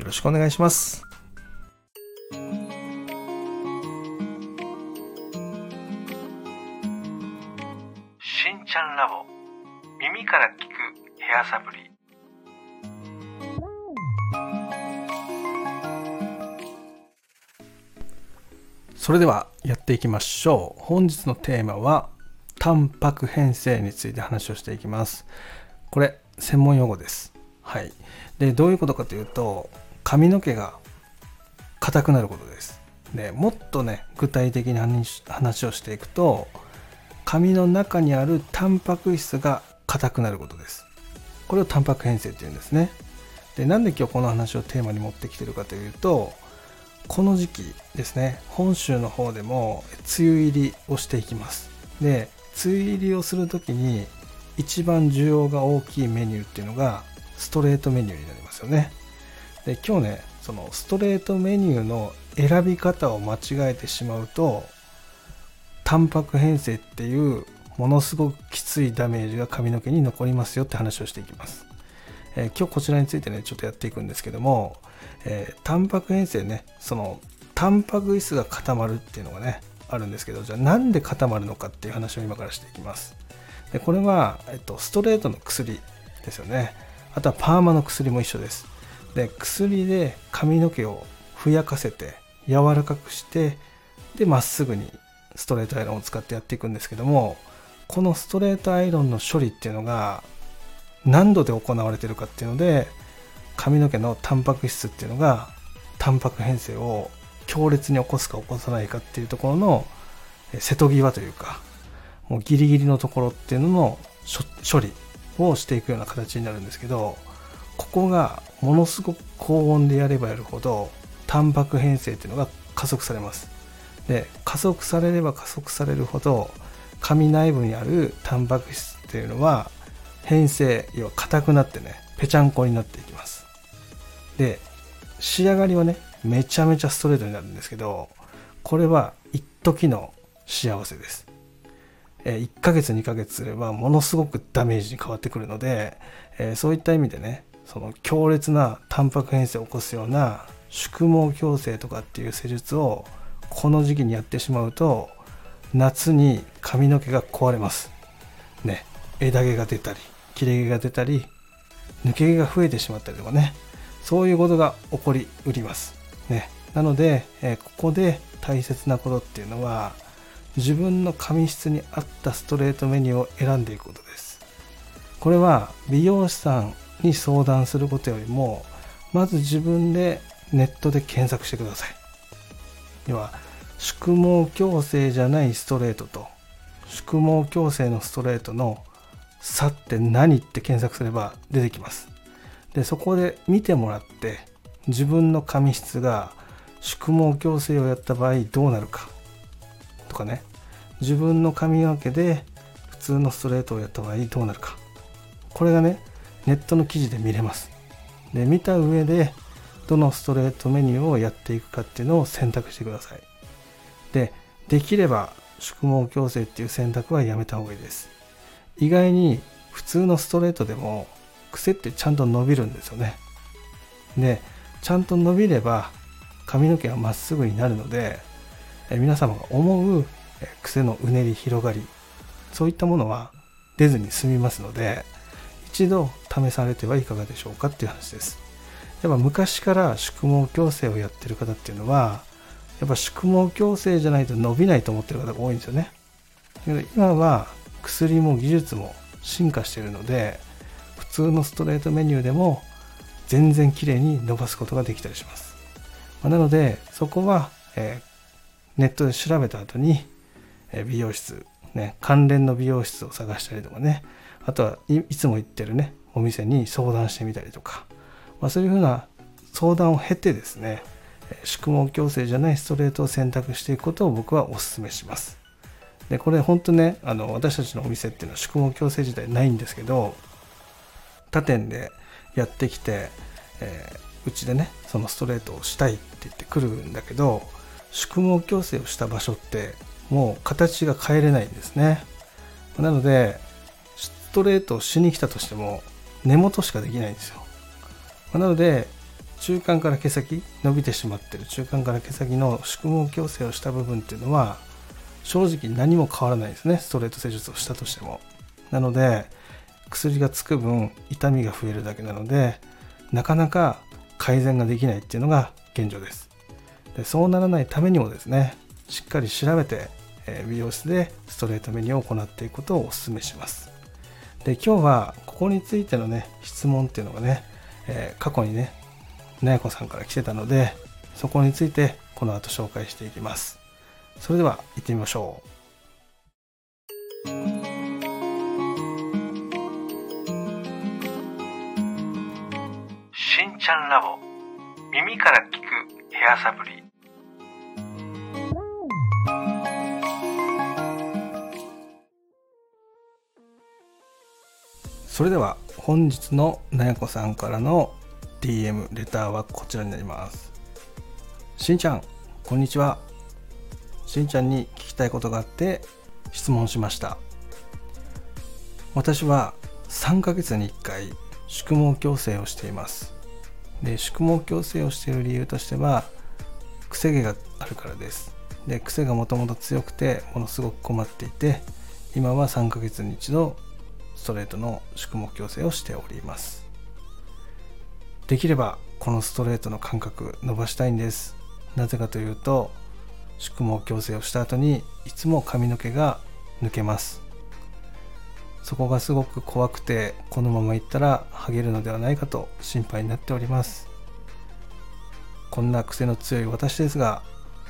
よろしくお願いします。しんちゃんラボ。耳から聞くヘアサプリ。それではやっていきましょう。本日のテーマはタンパク変性について話をしていきます。これ専門用語です。はい、でどういうことかというと髪の毛が硬くなることです。でもっとね具体的に話をしていくと髪の中にあるタンパク質が硬くなることです。これをタンパク変性っていうんですね。でなんで今日この話をテーマに持ってきてるかというとこの時期ですね本州の方でも梅雨入りをしていきます。で梅雨入りをする時に一番需要が大きいメニューっていうのがストレートメニューになりますよね。で今日ねそのストレートメニューの選び方を間違えてしまうとタンパク変性っていうものすごくきついダメージが髪の毛に残りますよって話をしていきます。えー、今日こちらについてねちょっとやっていくんですけども、えー、タンパク変性ねそのタンパク質が固まるっていうのがねあるんですけどじゃあなんで固まるのかっていう話を今からしていきます。でこれは、えっと、ストレートの薬ですよね。あとはパーマの薬も一緒ですで薬で髪の毛をふやかせて柔らかくしてでまっすぐにストレートアイロンを使ってやっていくんですけどもこのストレートアイロンの処理っていうのが何度で行われてるかっていうので髪の毛のタンパク質っていうのがタンパク変性を強烈に起こすか起こさないかっていうところの瀬戸際というかもうギリギリのところっていうのの処理をしていくような形になるんですけどここがものすごく高温でやればやるほどタンパク変性っていうのが加速されます。で加速されれば加速されるほど髪内部にあるタンパク質っていうのは変性要は硬くなってねぺちゃんこになっていきます。で仕上がりはねめちゃめちゃストレートになるんですけどこれは一時の幸せです。1ヶ月2ヶ月すればものすごくダメージに変わってくるので、えそういった意味でねその強烈なタンパク変性を起こすような宿毛矯正とかっていう施術をこの時期にやってしまうと夏に髪の毛が壊れます。ね枝毛が出たり切れ毛が出たり抜け毛が増えてしまったりとかね。そういうことが起こりうります。ねなので、えここで大切なことっていうのは自分の髪質に合ったストレートメニューを選んでいくことです。これは美容師さんに相談することよりもまず自分でネットで検索してください。要は宿毛矯正じゃないストレートと宿毛矯正のストレートの差って何って検索すれば出てきます。でそこで見てもらって自分の髪質が宿毛矯正をやった場合どうなるか。とかね。自分の髪の毛で普通のストレートをやった場合どうなるか。これがねネットの記事で見れます。で見た上でどのストレートメニューをやっていくかっていうのを選択してください。でできれば宿毛矯正っていう選択はやめた方がいいです。意外に普通のストレートでも癖ってちゃんと伸びるんですよね。でちゃんと伸びれば髪の毛がまっすぐになるので皆様が思う癖のうねり広がりそういったものは出ずに済みますので一度試されてはいかがでしょうかっていう話です。やっぱ昔から宿毛矯正をやってる方っていうのはやっぱ宿毛矯正じゃないと伸びないと思ってる方が多いんですよね。今は薬も技術も進化しているので普通のストレートメニューでも全然綺麗に伸ばすことができたりします、まなのでそこは、えネットで調べた後にえ美容室、ね、関連の美容室を探したりとかね。あとはいつも行ってるねお店に相談してみたりとか、まあ、そういうふうな相談を経てですね宿毛矯正じゃないストレートを選択していくことを僕はお勧めします。でこれ本当ねあの私たちのお店っていうのは宿毛矯正自体ないんですけど他店でやってきて、えー、うちでねそのストレートをしたいって言ってくるんだけど宿毛矯正をした場所ってもう形が変えれないんですね。なのでストレートをしに来たとしても根元しかできないんですよ。なので中間から毛先伸びてしまってる中間から毛先の宿毛矯正をした部分っていうのは正直何も変わらないですね。ストレート施術をしたとしても。なので薬がつく分痛みが増えるだけなのでなかなか改善ができないっていうのが現状です。でそうならないためにもですねしっかり調べて美容室でストレートメニューを行っていくことをお勧めします。で今日はこについてのね質問っていうのがね、えー、過去にねなやこさんから来てたのでそこについてこの後紹介していきます。それでは行ってみましょう。しんちゃんラボ。耳から聞くヘアサプリ。それでは本日のなやこさんからの DM レターはこちらになります。しんちゃんこんにちは。しんちゃんに聞きたいことがあって質問しました。私は3ヶ月に1回宿毛矯正をしています。で宿毛矯正をしている理由としては癖毛があるからです。で癖がもともと強くてものすごく困っていて今は3ヶ月に一度ストレートの宿毛矯正をしております。できればこのストレートの感覚伸ばしたいんです。なぜかというと宿毛矯正をした後にいつも髪の毛が抜けます。そこがすごく怖くてこのままいったら剥げるのではないかと心配になっております。こんな癖の強い私ですが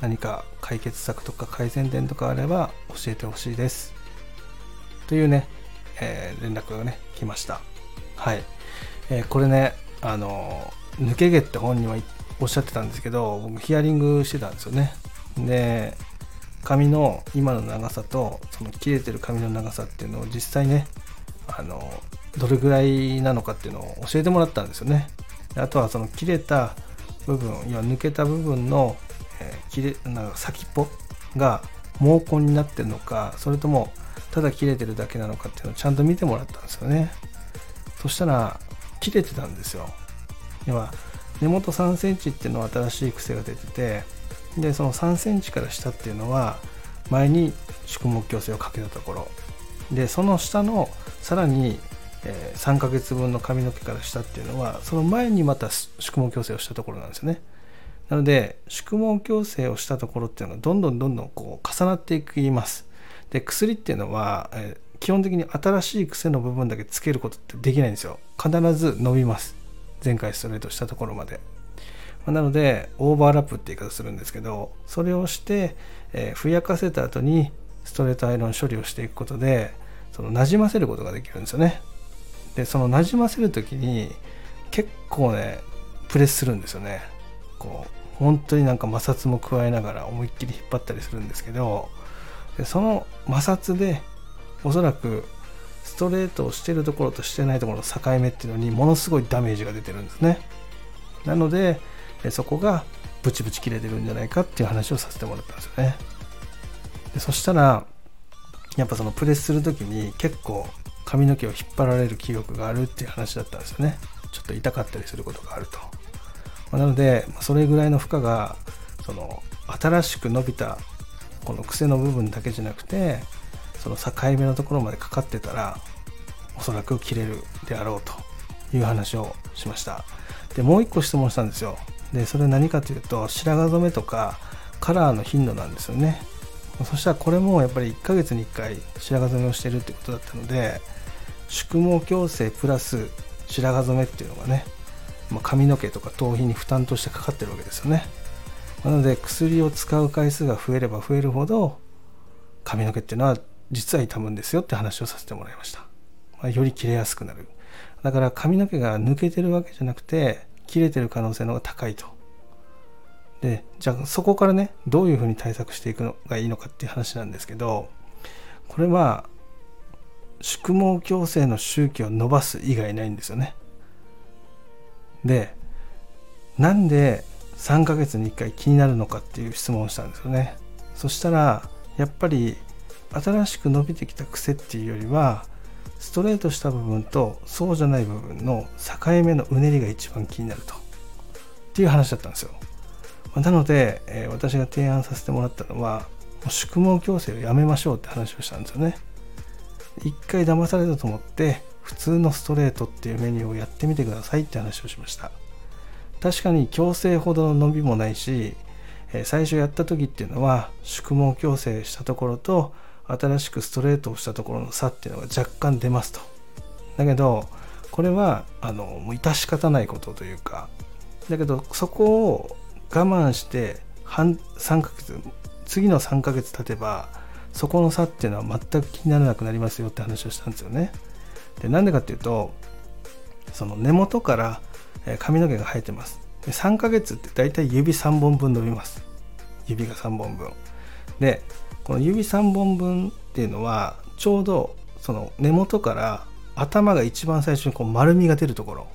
何か解決策とか改善点とかあれば教えてほしいです。というねえー、連絡がね来ました。はい、えー、これねあの抜け毛って本人はおっしゃってたんですけど僕ヒアリングしてたんですよね。で髪の今の長さとその切れてる髪の長さっていうのを実際ねあのどれぐらいなのかっていうのを教えてもらったんですよね。あとはその切れた部分いや抜けた部分の、えー、切れなんか先っぽが毛根になってるのかそれともただ切れてるだけなのかっていうのをちゃんと見てもらったんですよね。そしたら切れてたんですよ。要は根元3センチっていうのは新しい癖が出ててでその3センチから下っていうのは前に宿毛矯正をかけたところ。でその下のさらに、え、3ヶ月分の髪の毛から下っていうのはその前にまた宿毛矯正をしたところなんですよね。なので宿毛矯正をしたところっていうのはどんどんどんどんこう重なっていきます。で薬っていうのは、えー、基本的に新しい癖の部分だけつけることってできないんですよ。必ず伸びます。前回ストレートしたところまで。なのでオーバーラップって言い方するんですけどそれをして、えー、ふやかせた後にストレートアイロン処理をしていくことでその馴染ませることができるんですよね。でその馴染ませる時に結構ねプレスするんですよね。こう本当になんか摩擦も加えながら思いっきり引っ張ったりするんですけどその摩擦でおそらくストレートをしてるところとしてないところの境目っていうのにものすごいダメージが出てるんですね。なのでそこがブチブチ切れてるんじゃないかっていう話をさせてもらったんですよね。でそしたらやっぱそのプレスする時に結構髪の毛を引っ張られる気力があるっていう話だったんですよね。ちょっと痛かったりすることがあると。まなのでそれぐらいの負荷がその新しく伸びたこの癖の部分だけじゃなくてその境目のところまでかかってたらおそらく切れるであろうという話をしました。でもう一個質問したんですよ。でそれ何かというと白髪染めとかカラーの頻度なんですよね。そしたらこれもやっぱり1ヶ月に1回白髪染めをしてるってことだったので宿毛矯正プラス白髪染めっていうのがね、まあ、髪の毛とか頭皮に負担としてかかってるわけですよね。なので薬を使う回数が増えれば増えるほど髪の毛っていうのは実は傷むんですよって話をさせてもらいました、まあ、より切れやすくなるだから髪の毛が抜けてるわけじゃなくて切れてる可能性の方が高いと。でじゃあそこからねどういうふうに対策していくのがいいのかっていう話なんですけどこれは宿毛矯正の周期を伸ばす以外ないんですよね。でなんで3ヶ月に1回気になるのかっていう質問をしたんですよね。そしたらやっぱり新しく伸びてきた癖っていうよりはストレートした部分とそうじゃない部分の境目のうねりが一番気になるとっていう話だったんですよ。なので、えー、私が提案させてもらったのは宿毛矯正をやめましょうって話をしたんですよね。一回騙されたと思って普通のストレートっていうメニューをやってみてくださいって話をしました確かに矯正ほどの伸びもないしえ最初やった時っていうのは宿毛矯正したところと新しくストレートをしたところの差っていうのが若干出ますとだけどこれはあのもう致し方ないことというかだけどそこを我慢して半3ヶ月次の3ヶ月経てばそこの差っていうのは全く気にならなくなりますよって話をしたんですよね。でなんでかっていうとその根元から髪の毛が生えてます。で3ヶ月って大体指3本分伸びます。指が3本分。でこの指3本分っていうのはちょうどその根元から頭が一番最初にこう丸みが出るところ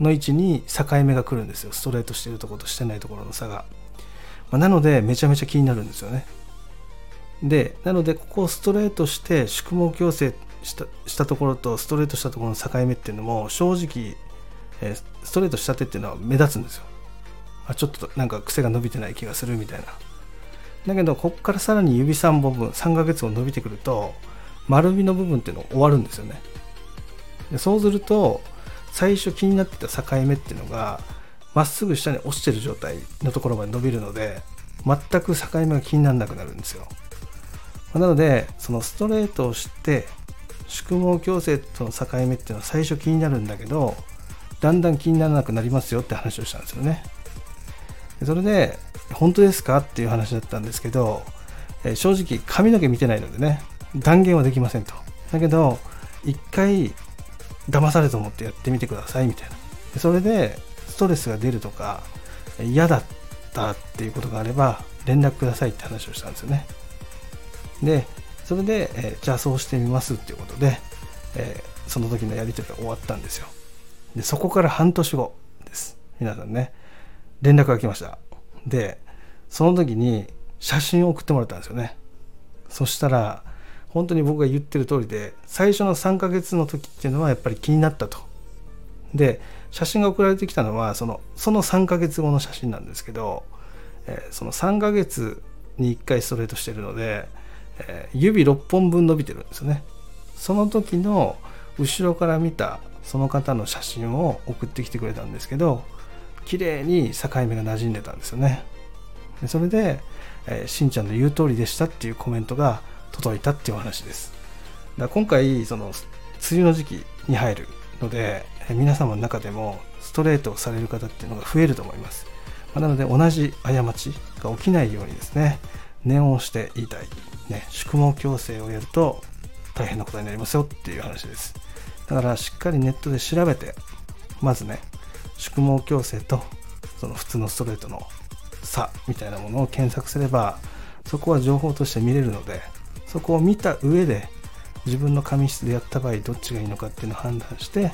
の位置に境目が来るんですよストレートしてるところとしてないところの差が、まあ、なのでめちゃめちゃ気になるんですよねでなのでここをストレートして宿毛矯正したしたところとストレートしたところの境目っていうのも正直、えー、ストレートしたてっていうのは目立つんですよ。あちょっとなんか癖が伸びてない気がするみたいな。だけどここからさらに指3本分3ヶ月後伸びてくると丸みの部分っていうの終わるんですよね。でそうすると最初気になってた境目っていうのがまっすぐ下に落ちてる状態のところまで伸びるので全く境目が気にならなくなるんですよ。なのでそのストレートをして宿毛矯正との境目っていうのは最初気になるんだけどだんだん気にならなくなりますよって話をしたんですよね。それで本当ですかっていう話だったんですけどえ正直髪の毛見てないのでね断言はできませんと。だけど一回騙されと思ってやってみてくださいみたいな。それでストレスが出るとか嫌だったっていうことがあれば連絡くださいって話をしたんですよね。でそれで、え、じゃあそうしてみますっていうことで、え、その時のやり取りが終わったんですよ。でそこから半年後です。皆さんね。連絡が来ました。でその時に写真を送ってもらったんですよね。そしたら本当に僕が言ってる通りで最初の3ヶ月の時っていうのはやっぱり気になったと。で写真が送られてきたのはそのその3ヶ月後の写真なんですけど、えー、その3ヶ月に1回ストレートしてるのでえー、指6本分伸びてるんですよね。その時の後ろから見たその方の写真を送ってきてくれたんですけど綺麗に境目が馴染んでたんですよね。でそれで、えー、しんちゃんの言う通りでしたっていうコメントが届いたっていうお話です。だ今回その梅雨の時期に入るので、えー、皆様の中でもストレートをされる方っていうのが増えると思います、まあ、なので同じ過ちが起きないようにですね念をして言いたい。ね、宿毛矯正をやると大変なことになりますよっていう話です。だからしっかりネットで調べて、まずね、宿毛矯正とその普通のストレートの差みたいなものを検索すれば、そこは情報として見れるので、そこを見た上で自分の髪質でやった場合どっちがいいのかっていうのを判断して、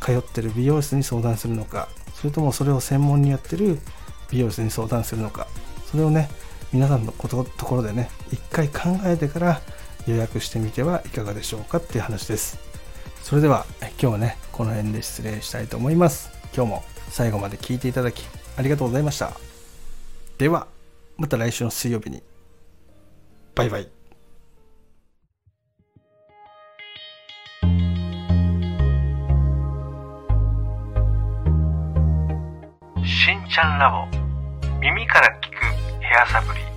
通ってる美容室に相談するのか、それともそれを専門にやってる美容室に相談するのか、それをね、皆さんのことところでね一回考えてから予約してみてはいかがでしょうかっていう話です。それでは今日はねこの辺で失礼したいと思います。今日も最後まで聞いていただきありがとうございました。ではまた来週の水曜日に。バイバイ。しんちゃんラボ耳から聞くヘアサプリ。